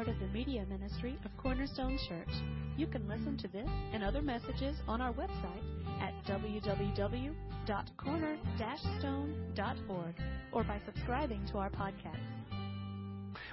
part of the media ministry of Cornerstone Church. You can listen to this and other messages on our website at www.corner-stone.org or by subscribing to our podcast.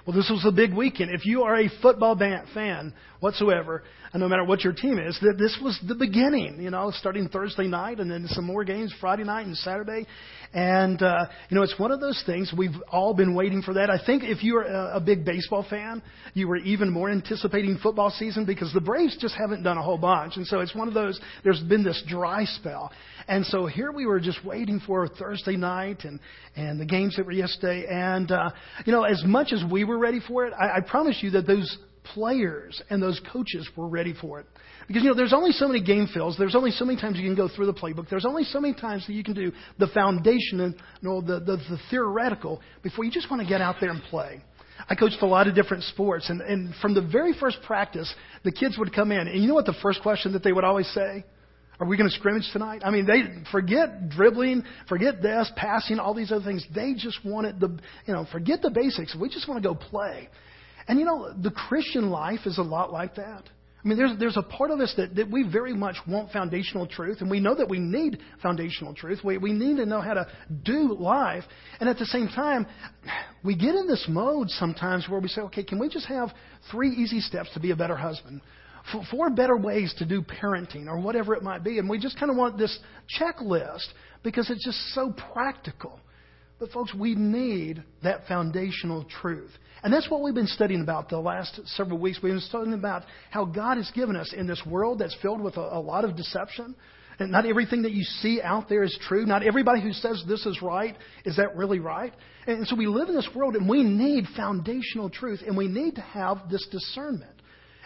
Well, this was a big weekend. If you are a football fan whatsoever, and no matter what your team is, that this was the beginning. You know, starting Thursday night, and then some more games Friday night and Saturday, and uh, you know, it's one of those things we've all been waiting for that. I think if you're a, a big baseball fan, you were even more anticipating football season because the Braves just haven't done a whole bunch, and so it's one of those. There's been this dry spell, and so here we were just waiting for Thursday night and and the games that were yesterday, and uh, you know, as much as we were ready for it, I, I promise you that those players and those coaches were ready for it. Because, you know, there's only so many game fills. There's only so many times you can go through the playbook. There's only so many times that you can do the foundation and you know, the, the, the theoretical before you just want to get out there and play. I coached a lot of different sports, and, and from the very first practice, the kids would come in, and you know what the first question that they would always say? Are we going to scrimmage tonight? I mean, they forget dribbling, forget this, passing, all these other things. They just wanted the, you know, forget the basics. We just want to go play. And you know, the Christian life is a lot like that. I mean, there's, there's a part of us that, that we very much want foundational truth, and we know that we need foundational truth. We, we need to know how to do life. And at the same time, we get in this mode sometimes where we say, okay, can we just have three easy steps to be a better husband? Four better ways to do parenting, or whatever it might be. And we just kind of want this checklist because it's just so practical. But, folks, we need that foundational truth. And that's what we've been studying about the last several weeks. We've been studying about how God has given us in this world that's filled with a, a lot of deception. And not everything that you see out there is true. Not everybody who says this is right is that really right. And so we live in this world and we need foundational truth and we need to have this discernment.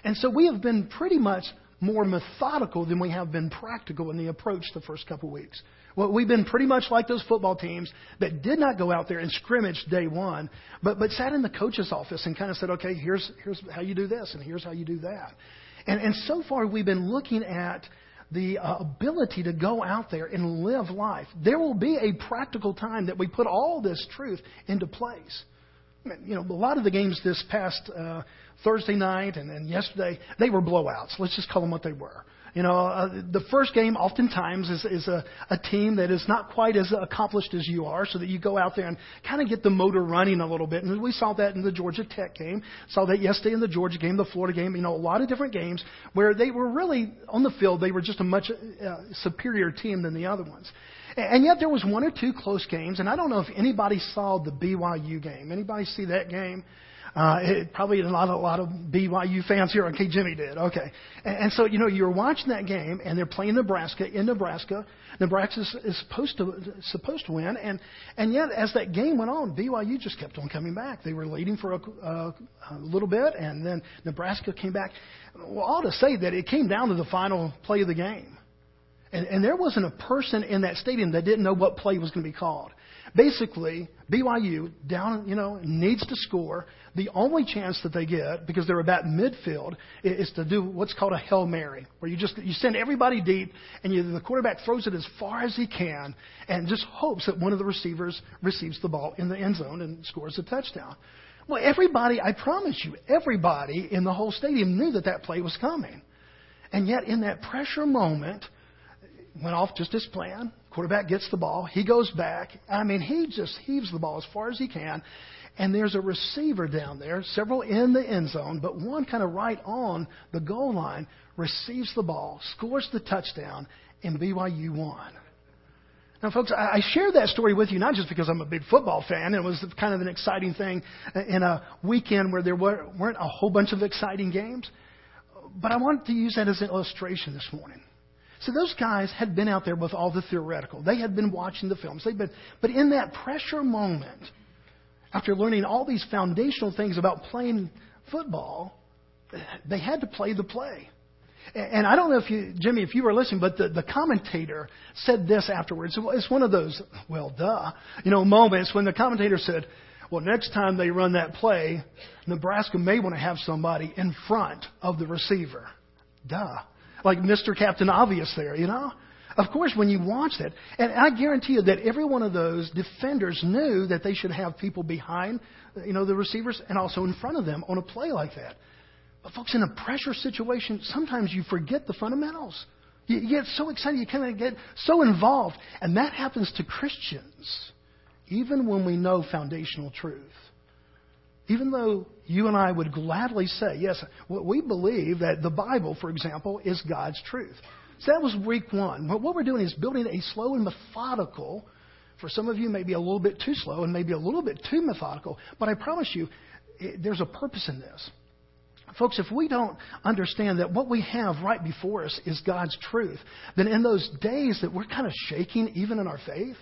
And so we have been pretty much more methodical than we have been practical in the approach the first couple of weeks. Well, we've been pretty much like those football teams that did not go out there and scrimmage day one, but, but sat in the coach's office and kind of said, okay, here's, here's how you do this and here's how you do that. And, and so far we've been looking at the uh, ability to go out there and live life. There will be a practical time that we put all this truth into place. You know, a lot of the games this past uh, Thursday night and, and yesterday, they were blowouts. Let's just call them what they were. You know, uh, the first game oftentimes is, is a, a team that is not quite as accomplished as you are, so that you go out there and kind of get the motor running a little bit. And we saw that in the Georgia Tech game, saw that yesterday in the Georgia game, the Florida game. You know, a lot of different games where they were really on the field. They were just a much uh, superior team than the other ones. And yet there was one or two close games, and I don't know if anybody saw the BYU game. Anybody see that game? Uh, it, probably a lot, a lot of BYU fans here. Okay, Jimmy did. Okay. And, and so, you know, you're watching that game, and they're playing Nebraska in Nebraska. Nebraska is, is supposed to supposed to win, and and yet as that game went on, BYU just kept on coming back. They were leading for a, a, a little bit, and then Nebraska came back. Well, ought to say that it came down to the final play of the game. And, and there wasn't a person in that stadium that didn't know what play was going to be called. Basically, BYU down, you know, needs to score. The only chance that they get, because they're about midfield, is to do what's called a hail mary, where you just you send everybody deep, and you, the quarterback throws it as far as he can, and just hopes that one of the receivers receives the ball in the end zone and scores a touchdown. Well, everybody, I promise you, everybody in the whole stadium knew that that play was coming, and yet in that pressure moment, went off just as planned. Quarterback gets the ball. He goes back. I mean, he just heaves the ball as far as he can. And there's a receiver down there, several in the end zone, but one kind of right on the goal line, receives the ball, scores the touchdown, and BYU won. Now, folks, I share that story with you not just because I'm a big football fan. It was kind of an exciting thing in a weekend where there weren't a whole bunch of exciting games. But I want to use that as an illustration this morning. So those guys had been out there with all the theoretical. They had been watching the films. They'd been, but in that pressure moment, after learning all these foundational things about playing football, they had to play the play. And I don't know if you, Jimmy, if you were listening, but the, the commentator said this afterwards. It's one of those, well, duh, you know, moments when the commentator said, well, next time they run that play, Nebraska may want to have somebody in front of the receiver. Duh like Mr. Captain Obvious there, you know? Of course, when you watch that, and I guarantee you that every one of those defenders knew that they should have people behind, you know, the receivers and also in front of them on a play like that. But folks, in a pressure situation, sometimes you forget the fundamentals. You, get so excited, you kind of get so involved, and that happens to Christians, even when we know foundational truth. Even though you and I would gladly say, yes, we believe that the Bible, for example, is God's truth. So that was week one. What we're doing is building a slow and methodical, for some of you, maybe a little bit too slow and maybe a little bit too methodical, but I promise you, there's a purpose in this. Folks, if we don't understand that what we have right before us is God's truth, then in those days that we're kind of shaking, even in our faith,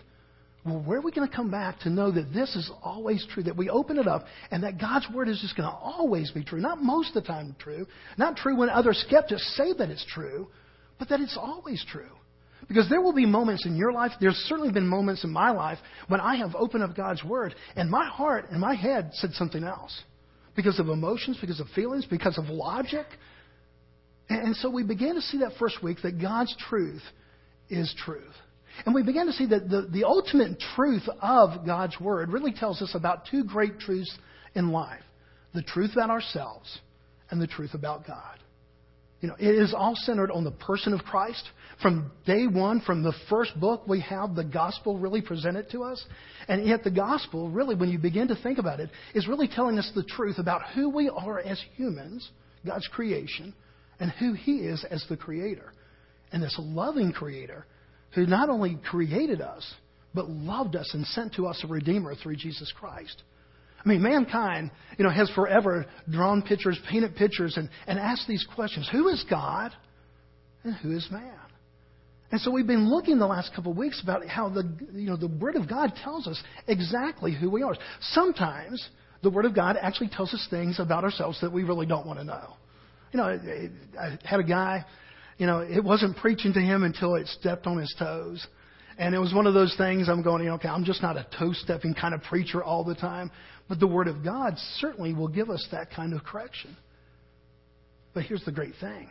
well, where are we going to come back to know that this is always true? That we open it up and that God's Word is just going to always be true. Not most of the time true. Not true when other skeptics say that it's true, but that it's always true. Because there will be moments in your life, there's certainly been moments in my life when I have opened up God's Word and my heart and my head said something else. Because of emotions, because of feelings, because of logic. And so we began to see that first week that God's truth is truth. And we began to see that the, the ultimate truth of God's Word really tells us about two great truths in life the truth about ourselves and the truth about God. You know, it is all centered on the person of Christ. From day one, from the first book, we have the gospel really presented to us. And yet, the gospel, really, when you begin to think about it, is really telling us the truth about who we are as humans, God's creation, and who He is as the Creator. And this loving Creator who not only created us, but loved us and sent to us a Redeemer through Jesus Christ. I mean, mankind, you know, has forever drawn pictures, painted pictures, and, and asked these questions. Who is God and who is man? And so we've been looking the last couple of weeks about how the, you know, the Word of God tells us exactly who we are. Sometimes the Word of God actually tells us things about ourselves that we really don't want to know. You know, I had a guy, you know, it wasn't preaching to him until it stepped on his toes. And it was one of those things I'm going, you know, okay, I'm just not a toe stepping kind of preacher all the time. But the Word of God certainly will give us that kind of correction. But here's the great thing.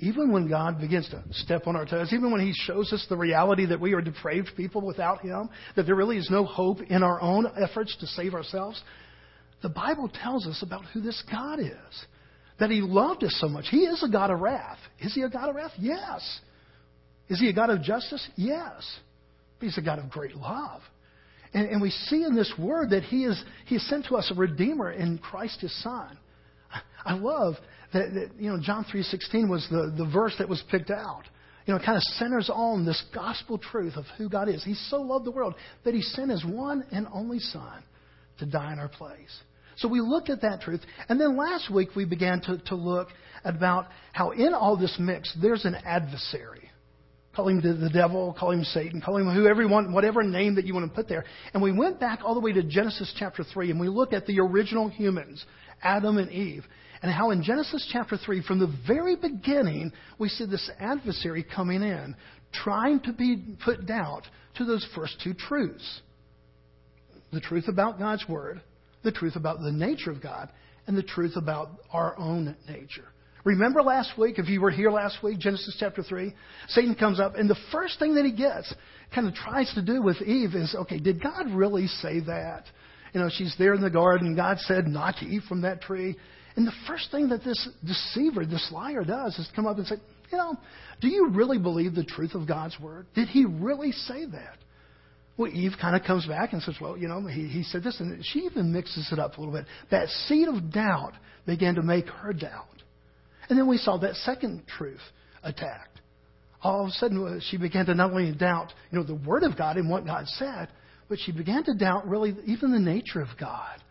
Even when God begins to step on our toes, even when He shows us the reality that we are depraved people without Him, that there really is no hope in our own efforts to save ourselves, the Bible tells us about who this God is. That He loved us so much. He is a God of wrath. Is He a God of wrath? Yes. Is He a God of justice? Yes. But He's a God of great love. And, and we see in this word that he is he sent to us a redeemer in Christ his son. I love that, that you know John 3:16 was the, the verse that was picked out. You know, it kind of centers on this gospel truth of who God is. He so loved the world that he sent his one and only son to die in our place. So we looked at that truth. And then last week we began to, to look about how in all this mix there's an adversary. Call him the, devil, call him Satan, call him whoever you want, whatever name that you want to put there. And we went back all the way to Genesis chapter 3 and we looked at the original humans, Adam and Eve, and how in Genesis chapter 3, from the very beginning, we see this adversary coming in, trying to be put doubt to those first two truths the truth about God's Word, the truth about the nature of God, and the truth about our own nature. Remember last week, if you were here last week, Genesis chapter 3, Satan comes up, and the first thing that he gets, kind of tries to do with Eve is, okay, did God really say that? You know, she's there in the garden, God said not to eat from that tree. And the first thing that this deceiver, this liar does is come up and say, you know, do you really believe the truth of God's word? Did he really say that? Well, Eve kind of comes back and says, well, you know, he, he said this, and she even mixes it up a little bit. That seed of doubt began to make her doubt. And then we saw that second truth attacked. All of a sudden, uh, she began to not only doubt, you know, the Word of God and what God said, but she began to doubt really even the nature of God,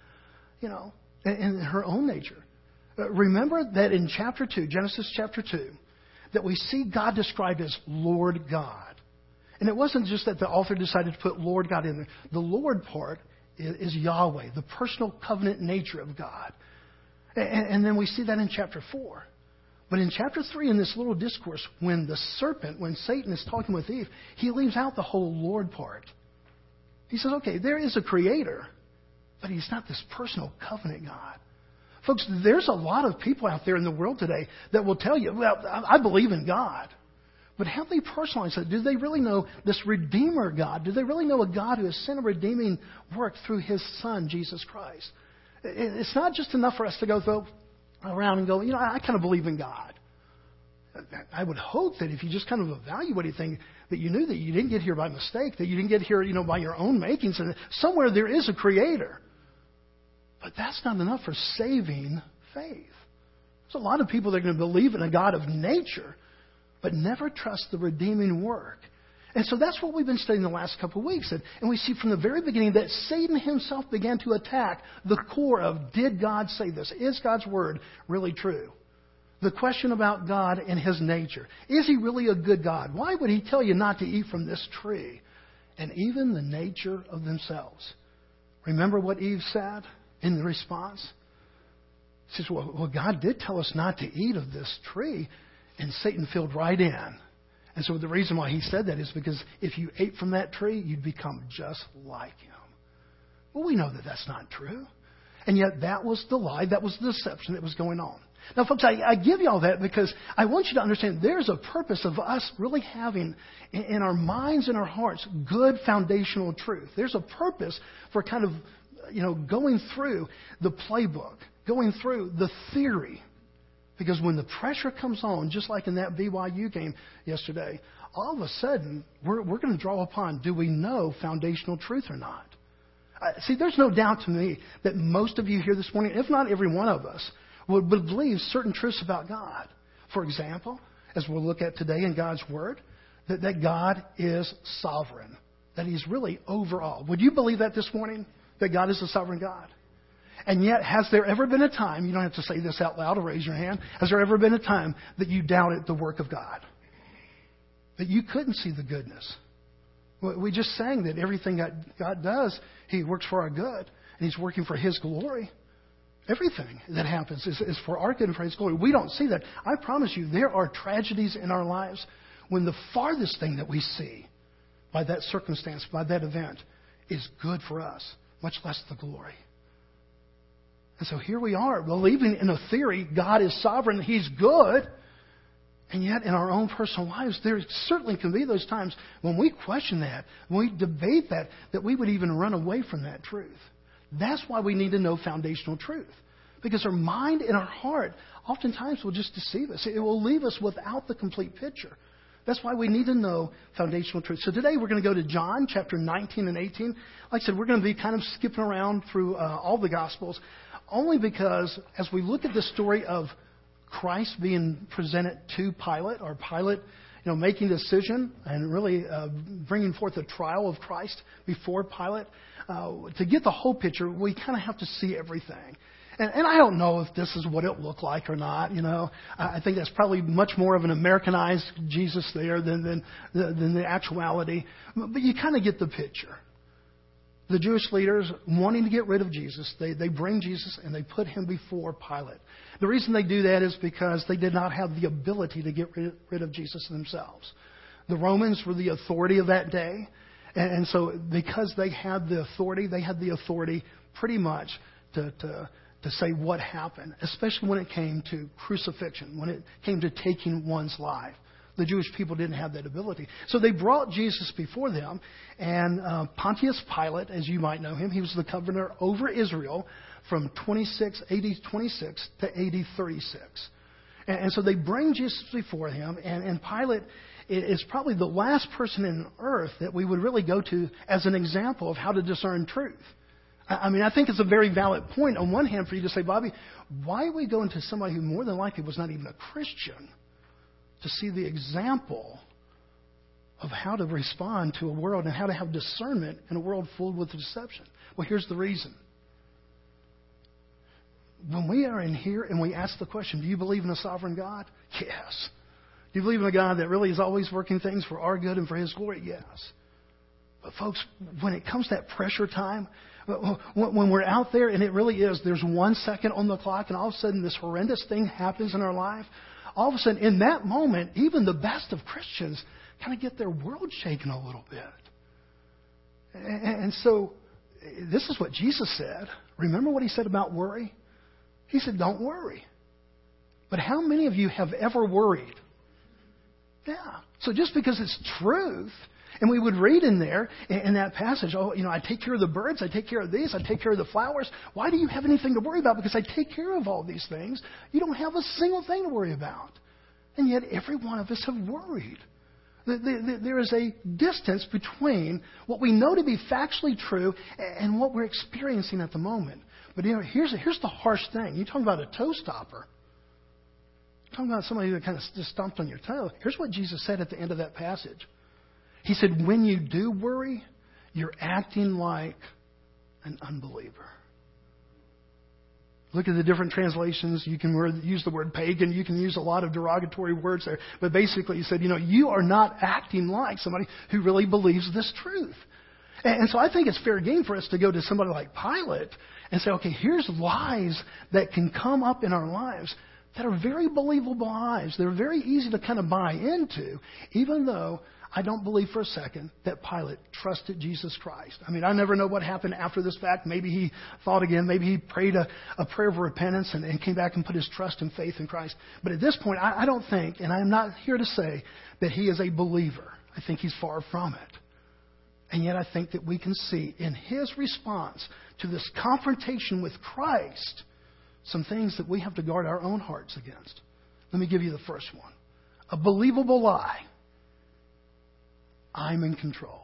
you know, and, her own nature. Uh, remember that in chapter 2, Genesis chapter 2, that we see God described as Lord God. And it wasn't just that the author decided to put Lord God in there. The Lord part is, Yahweh, the personal covenant nature of God. And, and then we see that in chapter 4. But in chapter 3, in this little discourse, when the serpent, when Satan is talking with Eve, he leaves out the whole Lord part. He says, okay, there is a creator, but he's not this personal covenant God. Folks, there's a lot of people out there in the world today that will tell you, well, I believe in God. But have they personalized it? Do they really know this Redeemer God? Do they really know a God who has sent a redeeming work through His Son, Jesus Christ? It's not just enough for us to go around and go, you know, I kind of believe in God. I would hope that if you just kind of evaluate anything, that you knew that you didn't get here by mistake, that you didn't get here, you know, by your own makings, and somewhere there is a creator. But that's not enough for saving faith. There's a lot of people that are going to believe in a God of nature, but never trust the redeeming work. And so that's what we've been studying the last couple of weeks. And, and we see from the very beginning that Satan himself began to attack the core of did God say this? Is God's word really true? The question about God and his nature. Is he really a good God? Why would he tell you not to eat from this tree? And even the nature of themselves. Remember what Eve said in response? She says, well, well, God did tell us not to eat of this tree. And Satan filled right in. And so the reason why he said that is because if you ate from that tree, you'd become just like him. Well, we know that that's not true. And yet that was the lie, that was the deception that was going on. Now, folks, I, I give you all that because I want you to understand there's a purpose of us really having in, in our minds and our hearts good foundational truth. There's a purpose for kind of, you know, going through the playbook, going through the theory. Because when the pressure comes on, just like in that BYU game yesterday, all of a sudden we're, we're going to draw upon do we know foundational truth or not? Uh, see, there's no doubt to me that most of you here this morning, if not every one of us, would believe certain truths about God. For example, as we'll look at today in God's Word, that, that God is sovereign, that He's really over all. Would you believe that this morning? That God is a sovereign God? And yet, has there ever been a time, you don't have to say this out loud or raise your hand, has there ever been a time that you doubted the work of God? That you couldn't see the goodness? We just sang that everything that God does, He works for our good, and He's working for His glory. Everything that happens is, is for our good and for His glory. We don't see that. I promise you, there are tragedies in our lives when the farthest thing that we see by that circumstance, by that event, is good for us, much less the glory. And so here we are, believing in a theory God is sovereign, He's good. And yet, in our own personal lives, there certainly can be those times when we question that, when we debate that, that we would even run away from that truth. That's why we need to know foundational truth. Because our mind and our heart oftentimes will just deceive us. It will leave us without the complete picture. That's why we need to know foundational truth. So today we're going to go to John chapter 19 and 18. Like I said, we're going to be kind of skipping around through uh, all the Gospels, only because as we look at the story of Christ being presented to Pilate, or Pilate, you know, making a decision and really uh, bringing forth a trial of Christ before Pilate, uh, to get the whole picture, we kind of have to see everything. And, and I don't know if this is what it looked like or not. You know, I think that's probably much more of an Americanized Jesus there than than, than the actuality. But you kind of get the picture. The Jewish leaders wanting to get rid of Jesus, they, they bring Jesus and they put him before Pilate. The reason they do that is because they did not have the ability to get rid, rid of Jesus themselves. The Romans were the authority of that day. And, and so, because they had the authority, they had the authority pretty much to, to, to say what happened, especially when it came to crucifixion, when it came to taking one's life. The Jewish people didn't have that ability. So they brought Jesus before them, and uh, Pontius Pilate, as you might know him, he was the governor over Israel from 26, AD 26 to AD 36. And, and so they bring Jesus before him, and, and Pilate is probably the last person in earth that we would really go to as an example of how to discern truth. I mean, I think it's a very valid point on one hand for you to say, Bobby, why are we going to somebody who more than likely was not even a Christian to see the example of how to respond to a world and how to have discernment in a world filled with deception? Well, here's the reason. When we are in here and we ask the question, do you believe in a sovereign God? Yes. Do you believe in a God that really is always working things for our good and for His glory? Yes. But, folks, when it comes to that pressure time, when we're out there and it really is, there's one second on the clock and all of a sudden this horrendous thing happens in our life, all of a sudden in that moment, even the best of Christians kind of get their world shaken a little bit. And so, this is what Jesus said. Remember what he said about worry? He said, Don't worry. But how many of you have ever worried? Yeah. So just because it's truth, and we would read in there, in that passage, oh, you know, I take care of the birds, I take care of these, I take care of the flowers. Why do you have anything to worry about? Because I take care of all these things. You don't have a single thing to worry about. And yet, every one of us have worried. There is a distance between what we know to be factually true and what we're experiencing at the moment. But you know, here's, here's the harsh thing. You talk about a toe stopper. Talking about somebody that kind of just stomped on your toe. Here's what Jesus said at the end of that passage. He said, When you do worry, you're acting like an unbeliever. Look at the different translations. You can use the word pagan. You can use a lot of derogatory words there. But basically, he said, you know, you are not acting like somebody who really believes this truth. And so I think it's fair game for us to go to somebody like Pilate and say, okay, here's lies that can come up in our lives that are very believable lies. They're very easy to kind of buy into, even though I don't believe for a second that Pilate trusted Jesus Christ. I mean, I never know what happened after this fact. Maybe he thought again. Maybe he prayed a, a prayer of repentance and, and, came back and put his trust and faith in Christ. But at this point, I, I don't think, and I'm not here to say that he is a believer. I think he's far from it. And yet, I think that we can see in his response to this confrontation with Christ some things that we have to guard our own hearts against. Let me give you the first one a believable lie I'm in control.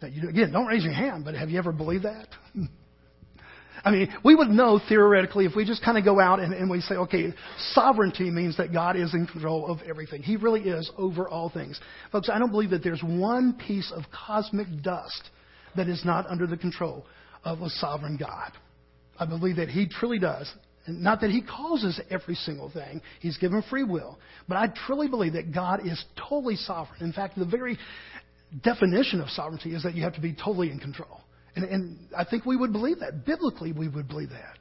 Now, you, again, don't raise your hand, but have you ever believed that? I mean, we would know theoretically if we just kind of go out and, and we say, okay, sovereignty means that God is in control of everything. He really is over all things. Folks, I don't believe that there's one piece of cosmic dust that is not under the control of a sovereign God. I believe that He truly does not that he causes every single thing, he's given free will. But I truly believe that God is totally sovereign. In fact, the very definition of sovereignty is that you have to be totally in control. And, and I think we would believe that. Biblically, we would believe that.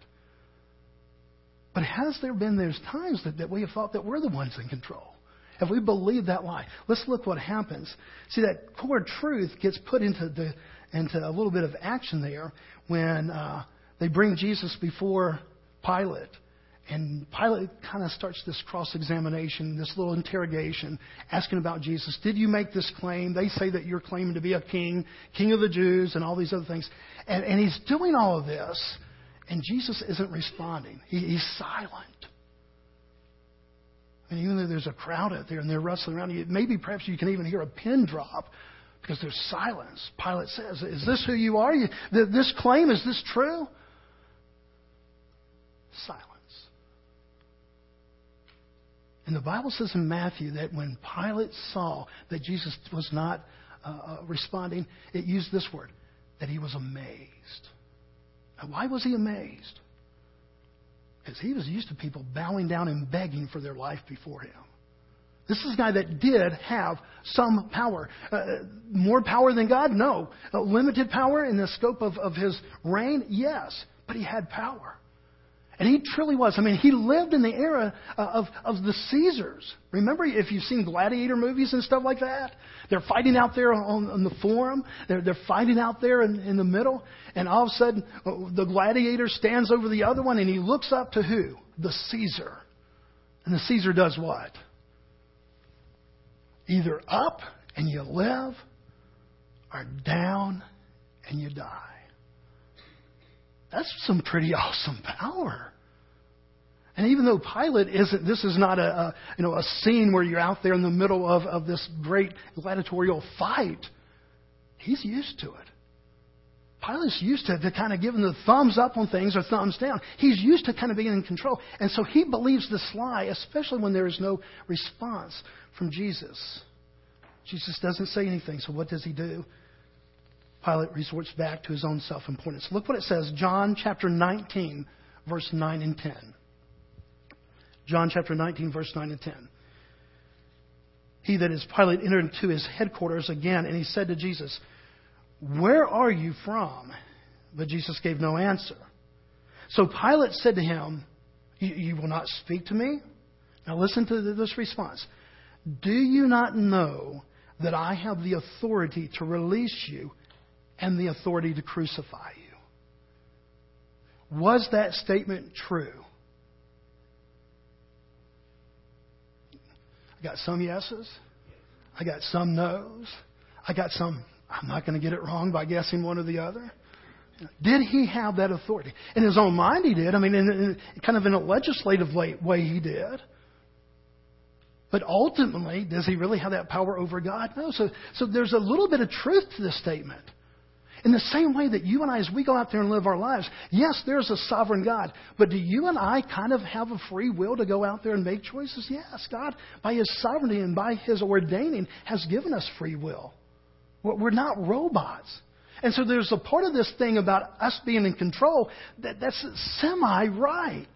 But has there been those times that, that we have thought that we're the ones in control? Have we believed that lie? Let's look what happens. See, that core truth gets put into, the, into a little bit of action there when uh, they bring Jesus before Pilate. And Pilate kind of starts this cross examination, this little interrogation, asking about Jesus. Did you make this claim? They say that you're claiming to be a king, king of the Jews, and all these other things. And, and he's doing all of this, and Jesus isn't responding. He, he's silent. And even though there's a crowd out there and they're wrestling around, you, maybe perhaps you can even hear a pin drop because there's silence. Pilate says, Is this who you are? You, this claim, is this true? Silence. And the Bible says in Matthew that when Pilate saw that Jesus was not uh, uh, responding, it used this word, that he was amazed. Now, why was he amazed? Because he was used to people bowing down and begging for their life before him. This is a guy that did have some power. Uh, more power than God? No. Uh, limited power in the scope of, of his reign? Yes. But he had power. And he truly was. I mean, he lived in the era uh, of, of the Caesars. Remember, if you've seen gladiator movies and stuff like that, they're fighting out there on, on the forum. They're, they're fighting out there in, in the middle. And all of a sudden, uh, the gladiator stands over the other one and he looks up to who? The Caesar. And the Caesar does what? Either up and you live, or down and you die. That's some pretty awesome power. And even though Pilate isn't, this is not a, a, you know, a scene where you're out there in the middle of, of this great gladiatorial fight, he's used to it. Pilate's used to, to kind of giving the thumbs up on things or thumbs down. He's used to kind of being in control. And so he believes this lie, especially when there is no response from Jesus. Jesus doesn't say anything, so what does he do? Pilate resorts back to his own self importance. Look what it says, John chapter 19, verse 9 and 10. John chapter 19, verse 9 and 10. He that is Pilate entered into his headquarters again, and he said to Jesus, Where are you from? But Jesus gave no answer. So Pilate said to him, You will not speak to me? Now listen to this response. Do you not know that I have the authority to release you and the authority to crucify you. Was that statement true? I got some yeses. I got some no's. I got some, I'm not going to get it wrong by guessing one or the other. Did he have that authority? In his own mind, he did. I mean, in, in, kind of in a legislative way, way, he did. But ultimately, does he really have that power over God? No. So, so there's a little bit of truth to this statement. In the same way that you and I, as we go out there and live our lives, yes, there's a sovereign God, but do you and I kind of have a free will to go out there and make choices? Yes, God, by His sovereignty and by His ordaining, has given us free will. We're not robots. And so there's a part of this thing about us being in control that, that's semi right.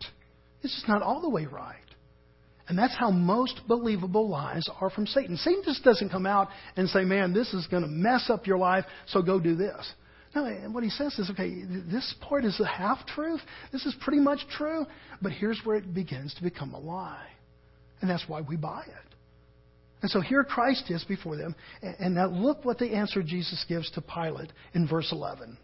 It's just not all the way right. And that's how most believable lies are from Satan. Satan just doesn't come out and say, man, this is going to mess up your life, so go do this. No, what he says is, okay, this part is a half truth. This is pretty much true, but here's where it begins to become a lie. And that's why we buy it. And so here Christ is before them. And now look what the answer Jesus gives to Pilate in verse 11.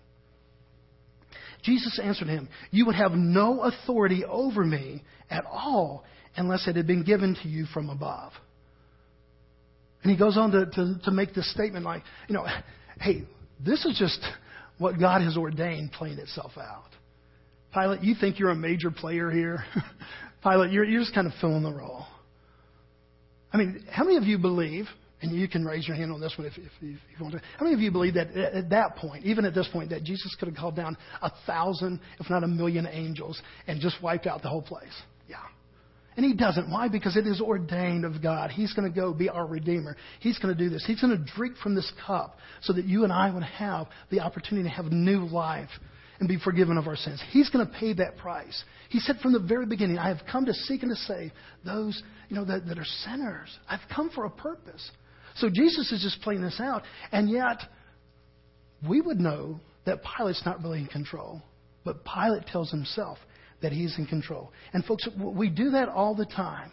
Jesus answered him, You would have no authority over me at all unless it had been given to you from above. And he goes on to, to, to make this statement like, you know, hey, this is just what God has ordained playing itself out. Pilate, you think you're a major player here? Pilate, you're, you're just kind of filling the role. I mean, how many of you believe, and you can raise your hand on this one if, if, if you want to, how many of you believe that at that point, even at this point, that Jesus could have called down a thousand, if not a million angels and just wiped out the whole place? And he doesn't. Why? Because it is ordained of God. He's going to go be our Redeemer. He's going to do this. He's going to drink from this cup so that you and I would have the opportunity to have new life and be forgiven of our sins. He's going to pay that price. He said from the very beginning, I have come to seek and to save those you know, that, that are sinners. I've come for a purpose. So Jesus is just playing this out. And yet, we would know that Pilate's not really in control. But Pilate tells himself that he's in control. And folks, we do that all the time.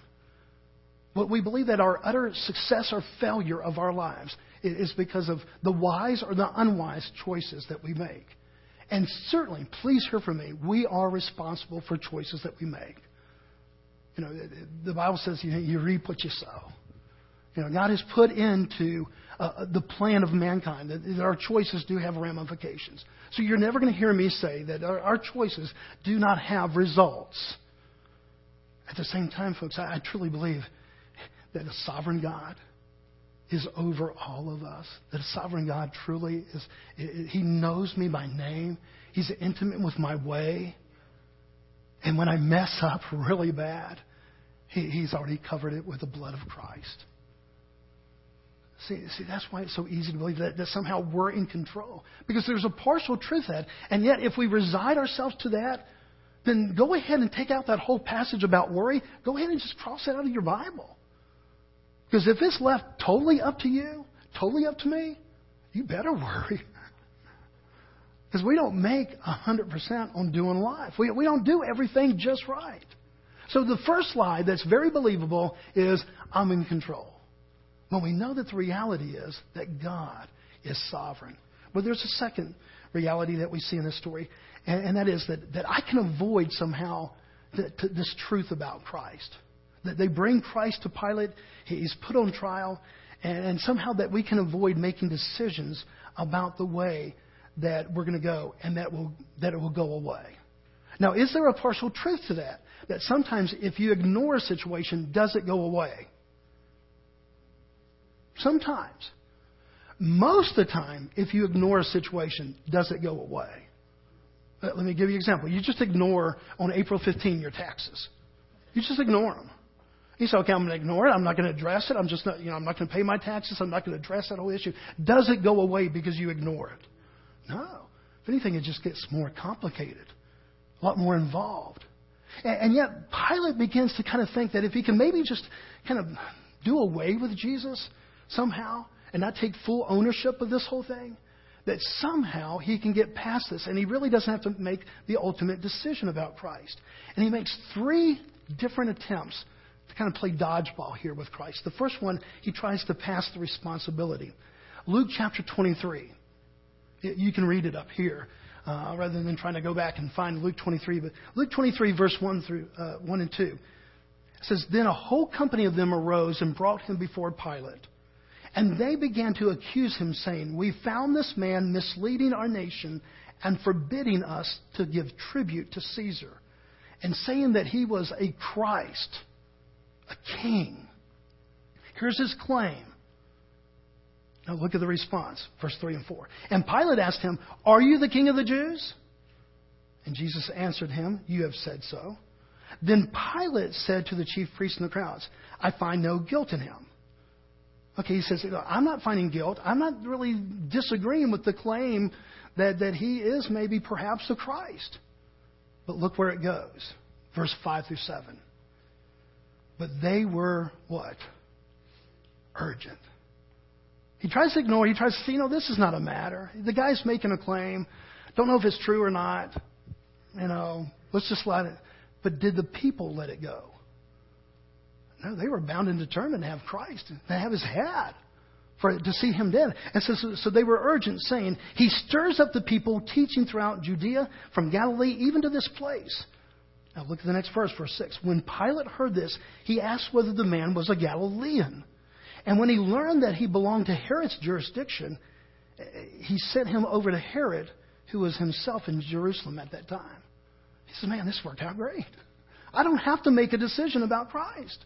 But we believe that our utter success or failure of our lives is because of the wise or the unwise choices that we make. And certainly, please hear from me, we are responsible for choices that we make. You know, the Bible says you, you reap what you sow. You know, God has put into uh, the plan of mankind that, that our choices do have ramifications. So you're never going to hear me say that our, our choices do not have results. At the same time, folks, I, I truly believe that a sovereign God is over all of us. That a sovereign God truly is, He knows me by name. He's intimate with my way. And when I mess up really bad, he, He's already covered it with the blood of Christ. See, see, that's why it's so easy to believe that, that somehow we're in control. Because there's a partial truth that. And yet, if we reside ourselves to that, then go ahead and take out that whole passage about worry. Go ahead and just cross it out of your Bible. Because if it's left totally up to you, totally up to me, you better worry. Because we don't make 100% on doing life. We, we don't do everything just right. So the first lie that's very believable is, I'm in control. When we know that the reality is that God is sovereign. But there's a second reality that we see in this story, and, and that is that, that I can avoid somehow this truth about Christ. That they bring Christ to Pilate. He's put on trial. And somehow that we can avoid making decisions about the way that we're going to go and that, will, that it will go away. Now, is there a partial truth to that? That sometimes if you ignore a situation, does it go away? Sometimes. Most of the time, if you ignore a situation, does it go away? Uh, let me give you an example. You just ignore on April 15 your taxes. You just ignore them. You say, okay, I'm going to ignore it. I'm not going to address it. I'm just not, you know, I'm not going to pay my taxes. I'm not going to address that whole issue. Does it go away because you ignore it? No. If anything, it just gets more complicated, a lot more involved. And, and yet, Pilate begins to kind of think that if he can maybe just kind of do away with Jesus somehow and not take full ownership of this whole thing, that somehow he can get past this and he really doesn't have to make the ultimate decision about Christ. And he makes three different attempts to kind of play dodgeball here with Christ. The first one, he tries to pass the responsibility. Luke chapter 23. You can read it up here uh, rather than trying to go back and find Luke 23. But Luke 23, verse 1 through uh, 1 and 2. Says, Then a whole company of them arose and brought him before Pilate. And they began to accuse him, saying, We found this man misleading our nation and forbidding us to give tribute to Caesar, and saying that he was a Christ, a king. Here's his claim. Now look at the response, verse 3 and 4. And Pilate asked him, Are you the king of the Jews? And Jesus answered him, You have said so. Then Pilate said to the chief priests and the crowds, I find no guilt in him. Okay, he says, I'm not finding guilt. I'm not really disagreeing with the claim that, that he is maybe perhaps the Christ. But look where it goes. Verse 5 through 7. But they were what? Urgent. He tries to ignore. He tries to say, you know, this is not a matter. The guy's making a claim. Don't know if it's true or not. You know, let's just let it. But did the people let it go? No, they were bound and determined to have Christ, to have his head, for to see him dead. And so, so, so they were urgent, saying, He stirs up the people, teaching throughout Judea, from Galilee, even to this place. Now look at the next verse, verse 6. When Pilate heard this, he asked whether the man was a Galilean. And when he learned that he belonged to Herod's jurisdiction, he sent him over to Herod, who was himself in Jerusalem at that time. He said, Man, this worked out great. I don't have to make a decision about Christ.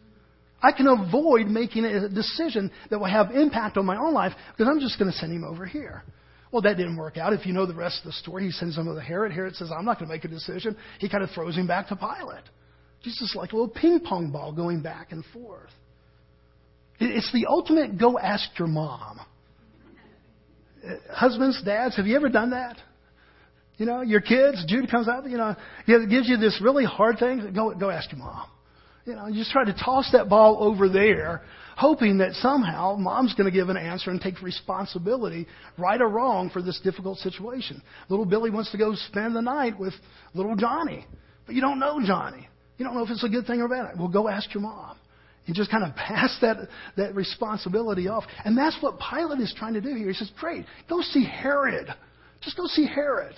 I can avoid making a decision that will have impact on my own life because I'm just going to send him over here. Well, that didn't work out. If you know the rest of the story, he sends him over to Herod. Herod says, I'm not going to make a decision. He kind of throws him back to Pilate. Jesus is like a little ping pong ball going back and forth. It's the ultimate go ask your mom. Husbands, dads, have you ever done that? You know, your kids, Jude comes out, you know, gives you this really hard thing. Go, go ask your mom. You know, you just try to toss that ball over there, hoping that somehow mom's going to give an answer and take responsibility, right or wrong, for this difficult situation. Little Billy wants to go spend the night with little Johnny, but you don't know Johnny. You don't know if it's a good thing or bad. Well, go ask your mom. You just kind of pass that, that responsibility off. And that's what Pilate is trying to do here. He says, Great, go see Herod. Just go see Herod.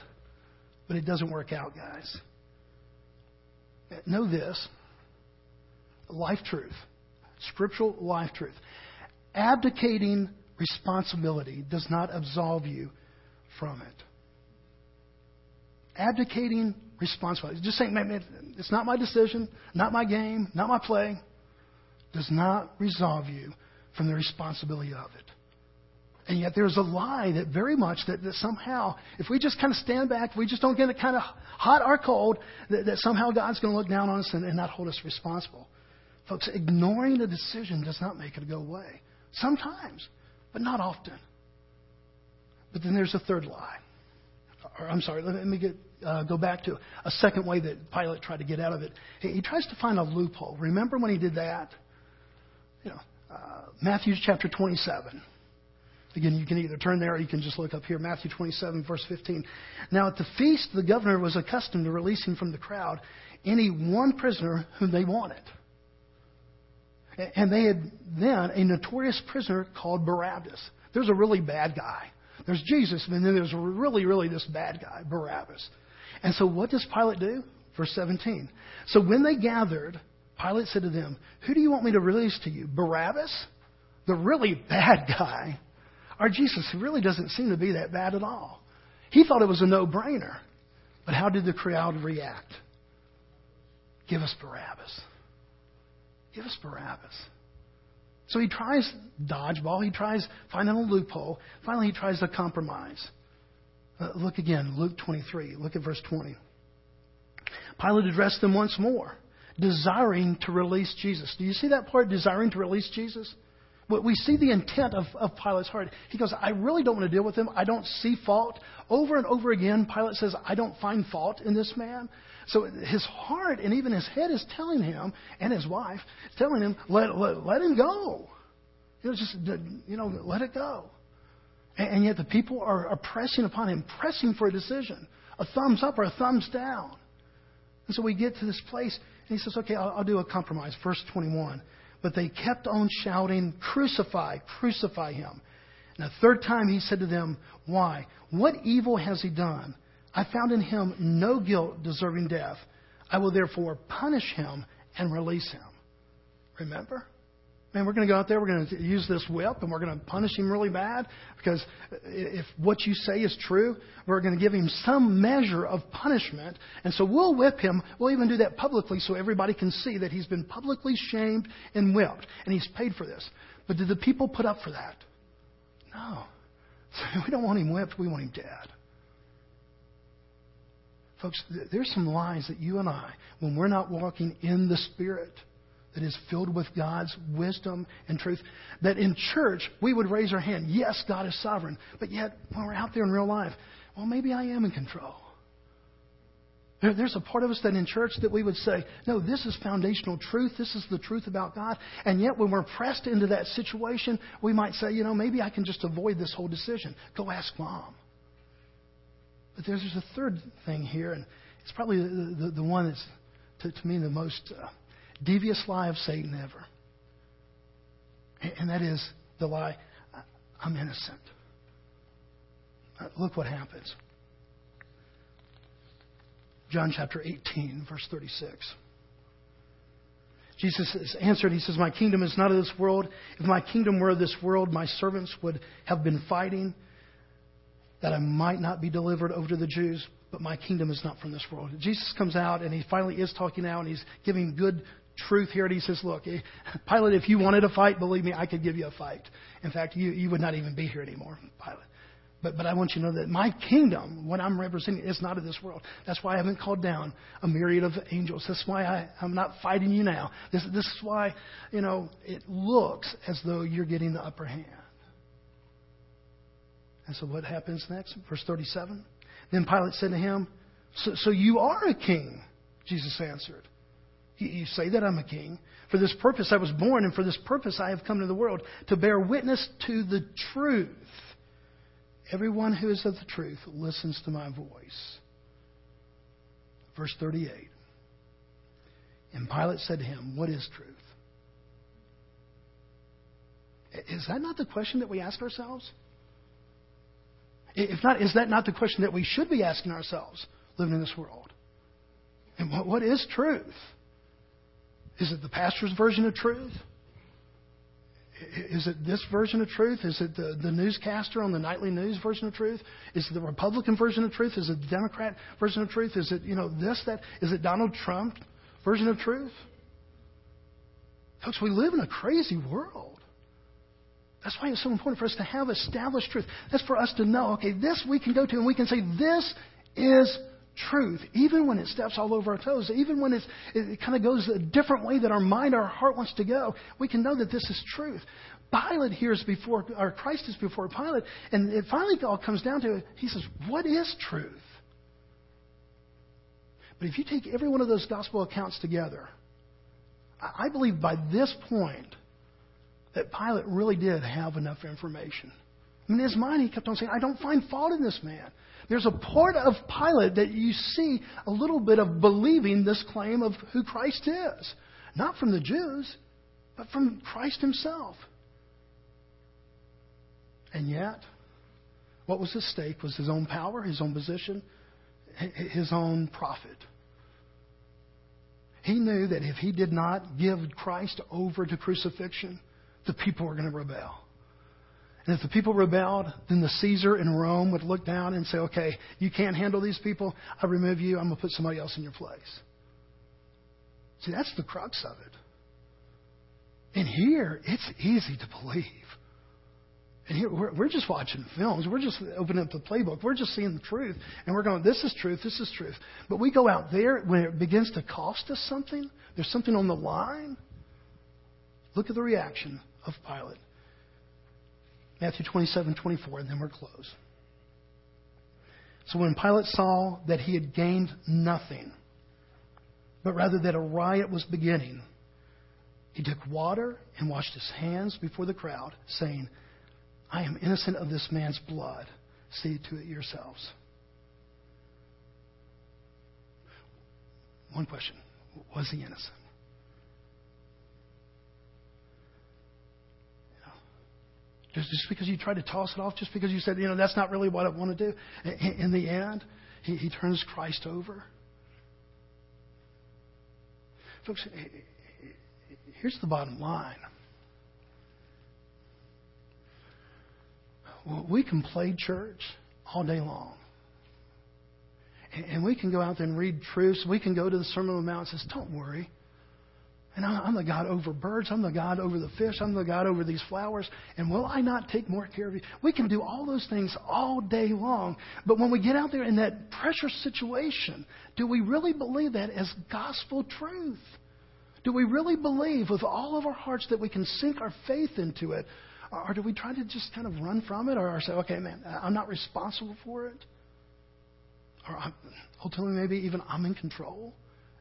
But it doesn't work out, guys. Know this life truth, scriptural life truth. Abdicating responsibility does not absolve you from it. Abdicating responsibility, just saying, it's not my decision, not my game, not my play, does not resolve you from the responsibility of it. And yet there's a lie that very much that, that somehow, if we just kind of stand back, if we just don't get it kind of hot or cold, that, that somehow God's going to look down on us and, and not hold us responsible. Folks, ignoring a decision does not make it go away. Sometimes, but not often. But then there's a third lie. Or, I'm sorry, let me get, uh, go back to a second way that Pilate tried to get out of it. He, he tries to find a loophole. Remember when he did that? You know, uh, Matthew chapter 27. Again, you can either turn there or you can just look up here, Matthew 27, verse 15. Now, at the feast, the governor was accustomed to releasing from the crowd any one prisoner whom they wanted. And they had then a notorious prisoner called Barabbas. There's a really bad guy. There's Jesus, and then there's really, really this bad guy, Barabbas. And so what does Pilate do? Verse 17. So when they gathered, Pilate said to them, Who do you want me to release to you? Barabbas, the really bad guy, our Jesus, who really doesn't seem to be that bad at all. He thought it was a no brainer. But how did the crowd react? Give us Barabbas. Give us Barabbas. So he tries dodgeball. He tries finding a loophole. Finally, he tries to compromise. Uh, look again, Luke 23. Look at verse 20. Pilate addressed them once more, desiring to release Jesus. Do you see that part, desiring to release Jesus? We see the intent of, of Pilate's heart. He goes, I really don't want to deal with him. I don't see fault. Over and over again, Pilate says, I don't find fault in this man. So his heart and even his head is telling him, and his wife, telling him, let, let, let him go. You know, just, you know, let it go. And, and yet the people are, are pressing upon him, pressing for a decision, a thumbs up or a thumbs down. And so we get to this place, and he says, okay, I'll, I'll do a compromise. Verse 21. But they kept on shouting, Crucify, crucify him. And a third time he said to them, Why? What evil has he done? I found in him no guilt deserving death. I will therefore punish him and release him. Remember? Man, we're going to go out there, we're going to use this whip, and we're going to punish him really bad because if what you say is true, we're going to give him some measure of punishment. And so we'll whip him. We'll even do that publicly so everybody can see that he's been publicly shamed and whipped, and he's paid for this. But did the people put up for that? No. we don't want him whipped, we want him dead. Folks, there's some lies that you and I, when we're not walking in the Spirit, that is filled with God's wisdom and truth. That in church, we would raise our hand. Yes, God is sovereign. But yet, when we're out there in real life, well, maybe I am in control. There's a part of us that in church that we would say, no, this is foundational truth. This is the truth about God. And yet, when we're pressed into that situation, we might say, you know, maybe I can just avoid this whole decision. Go ask mom. But there's, there's a third thing here, and it's probably the, the, the one that's, to, to me, the most uh, devious lie of Satan ever. And that is the lie I'm innocent. Uh, look what happens. John chapter 18, verse 36. Jesus is answered, He says, My kingdom is not of this world. If my kingdom were of this world, my servants would have been fighting that I might not be delivered over to the Jews, but my kingdom is not from this world. Jesus comes out and he finally is talking now and he's giving good truth here. And he says, Look, eh, Pilate, if you wanted a fight, believe me, I could give you a fight. In fact, you, you would not even be here anymore, Pilate. But, but I want you to know that my kingdom, what I'm representing, is not of this world. That's why I haven't called down a myriad of angels. That's why I, I'm not fighting you now. This, this is why, you know, it looks as though you're getting the upper hand. And so what happens next? Verse 37. Then Pilate said to him, So, so you are a king, Jesus answered. You say that I'm a king. For this purpose I was born, and for this purpose I have come to the world, to bear witness to the truth. Everyone who is of the truth listens to my voice. Verse 38. And Pilate said to him, What is truth? Is that not the question that we ask ourselves? If not, is that not the question that we should be asking ourselves living in this world? And what, what is truth? Is it the pastor's version of truth? Is it this version of truth? Is it the, the newscaster on the nightly news version of truth? Is it the Republican version of truth? Is it the Democrat version of truth? Is it, you know, this, that? Is it Donald Trump version of truth? Folks, we live in a crazy world. That's why it's so important for us to have established truth. That's for us to know, okay, this we can go to and we can say, this is truth, even when it steps all over our toes, even when it kind of goes a different way that our mind, our heart wants to go, we can know that this is truth. Pilate hears before, or Christ is before Pilate, and it finally all comes down to, he says, What is truth? But if you take every one of those gospel accounts together, I believe by this point that Pilate really did have enough information. In his mind, he kept on saying, I don't find fault in this man. There's a part of Pilate that you see a little bit of believing this claim of who Christ is. Not from the Jews, but from Christ himself. And yet, what was at stake was his own power, his own position, his own profit. He knew that if he did not give Christ over to crucifixion, the people were going to rebel. And if the people rebelled, then the Caesar in Rome would look down and say, okay, you can't handle these people. I remove you. I'm going to put somebody else in your place. See, that's the crux of it. And here, it's easy to believe. And here, we're, we're just watching films. We're just opening up the playbook. We're just seeing the truth. And we're going, this is truth, this is truth. But we go out there, when it begins to cost us something, there's something on the line. Look at the reaction of Pilate. Matthew 27, 24, and then we're closed. So when Pilate saw that he had gained nothing, but rather that a riot was beginning, he took water and washed his hands before the crowd, saying, I am innocent of this man's blood. See to it yourselves. One question Was he innocent? Just, because you tried to toss it off, just because you said, you know, that's not really what I want to do. In, the end, he, he turns Christ over. Folks, here's the bottom line. We can play church all day long. And we can go out there and read truths. We can go to the Sermon on the Mount and says, Don't worry. And I'm the God over birds. I'm the God over the fish. I'm the God over these flowers. And will I not take more care of you? We can do all those things all day long. But when we get out there in that pressure situation, do we really believe that as gospel truth? Do we really believe with all of our hearts that we can sink our faith into it? Or do we try to just kind of run from it or say, okay, man, I'm not responsible for it? Or ultimately, maybe even I'm in control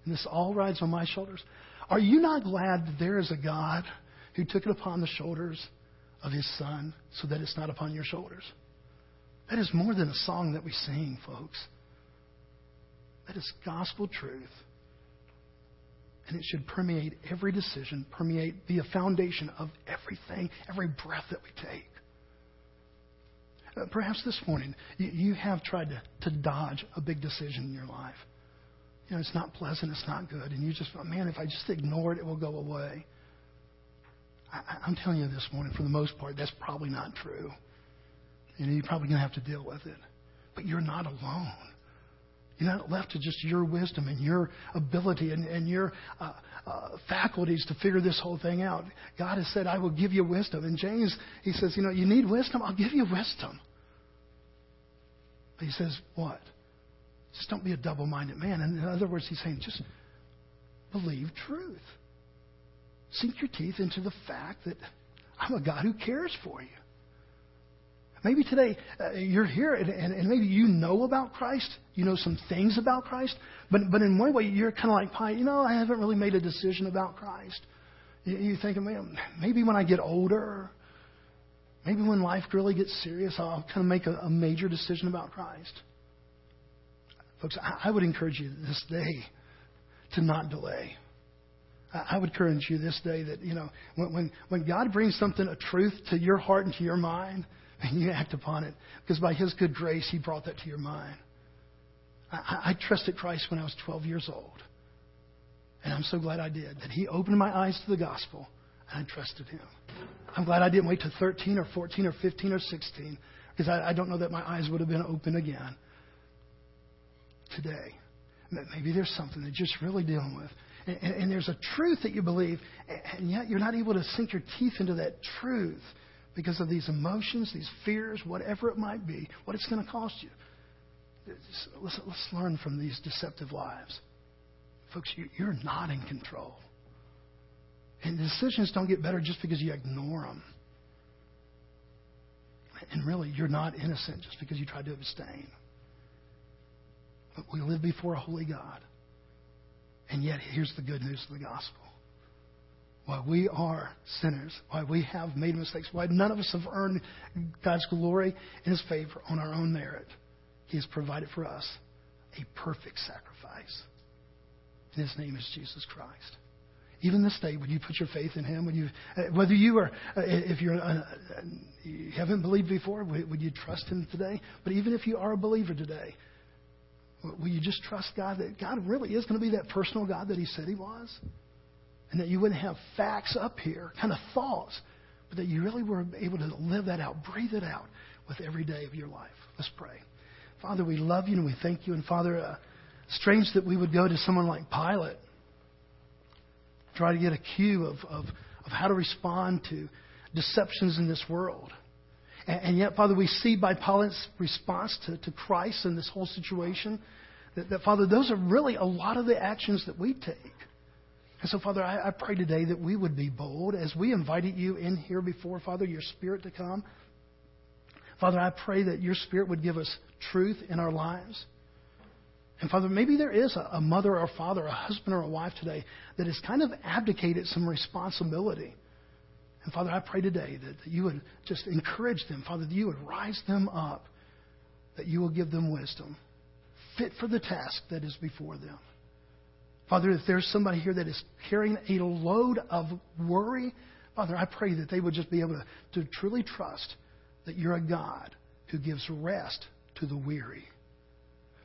and this all rides on my shoulders. Are you not glad that there is a God who took it upon the shoulders of his son so that it's not upon your shoulders? That is more than a song that we sing, folks. That is gospel truth. And it should permeate every decision, permeate, a foundation of everything, every breath that we take. Uh, perhaps this morning you, you have tried to, to dodge a big decision in your life. You know, it's not pleasant, it's not good, and you just, man, if I just ignore it, it will go away. I, I'm telling you this morning, for the most part, that's probably not true. You know, you're probably going to have to deal with it. But you're not alone. You're not left to just your wisdom and your ability and, and your uh, uh, faculties to figure this whole thing out. God has said, I will give you wisdom. And James, he says, you know, you need wisdom? I'll give you wisdom. He says, what? Just don't be a double minded man. And in other words, he's saying, just believe truth. Sink your teeth into the fact that I'm a God who cares for you. Maybe today uh, you're here and, and, and, maybe you know about Christ. You know some things about Christ. But, but in one way, you're kind of like Pie. You know, I haven't really made a decision about Christ. You, you think, man, maybe when I get older, maybe when life really gets serious, I'll kind of make a, a major decision about Christ. Folks, I, would encourage you this day to not delay. I would encourage you this day that, you know, when, when, when God brings something, a truth to your heart and to your mind, and you act upon it. Because by His good grace, He brought that to your mind. I, I trusted Christ when I was 12 years old. And I'm so glad I did. That He opened my eyes to the gospel, and I trusted Him. I'm glad I didn't wait to 13 or 14 or 15 or 16, because I, I don't know that my eyes would have been open again today. Maybe there's something that you're just really dealing with. And, and, and, there's a truth that you believe, and yet you're not able to sink your teeth into that truth because of these emotions, these fears, whatever it might be, what it's going to cost you. Let's, let's learn from these deceptive lives. Folks, you, you're not in control. And decisions don't get better just because you ignore them. And really, you're not innocent just because you try to abstain. But we live before a holy God. And yet, here's the good news of the gospel why we are sinners, why we have made mistakes, why none of us have earned God's glory and His favor on our own merit. He has provided for us a perfect sacrifice. And His name is Jesus Christ. Even this day, would you put your faith in Him? Would you, uh, whether you are, uh, if you're, uh, you haven't believed before, would you trust Him today? But even if you are a believer today, will you just trust God that God really is going to be that personal God that He said He was? and that you wouldn't have facts up here, kind of thoughts, but that you really were able to live that out, breathe it out with every day of your life. Let's pray. Father, we love you and we thank you. And Father, uh, strange that we would go to someone like Pilate, try to get a cue of, of, of how to respond to deceptions in this world. And, and yet, Father, we see by Pilate's response to, to Christ in this whole situation that, that, Father, those are really a lot of the actions that we take. And so, Father, I, I pray today that we would be bold as we invited you in here before, Father, your Spirit to come. Father, I pray that your Spirit would give us truth in our lives. And Father, maybe there is a, a mother or father, a husband or a wife today that has kind of abdicated some responsibility. And Father, I pray today that, that you would just encourage them, Father, that you would rise them up, that you will give them wisdom, fit for the task that is before them. Father, if there's somebody here that is carrying a load of worry, Father, I pray that they would just be able to, to truly trust that you're a God who gives rest to the weary.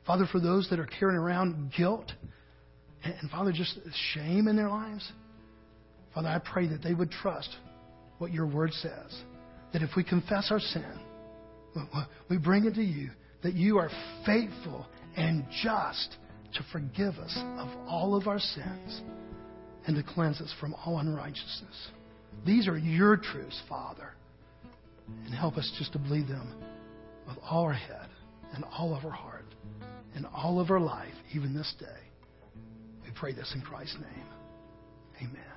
Father, for those that are carrying around guilt and, and Father, just shame in their lives, Father, I pray that they would trust what your word says. That if we confess our sin, we bring it to you, that you are faithful and just to forgive us of all of our sins and to cleanse us from all unrighteousness. These are your truths, Father. And help us just to believe them with all our head and all of our heart and all of our life, even this day. We pray this in Christ's name. Amen.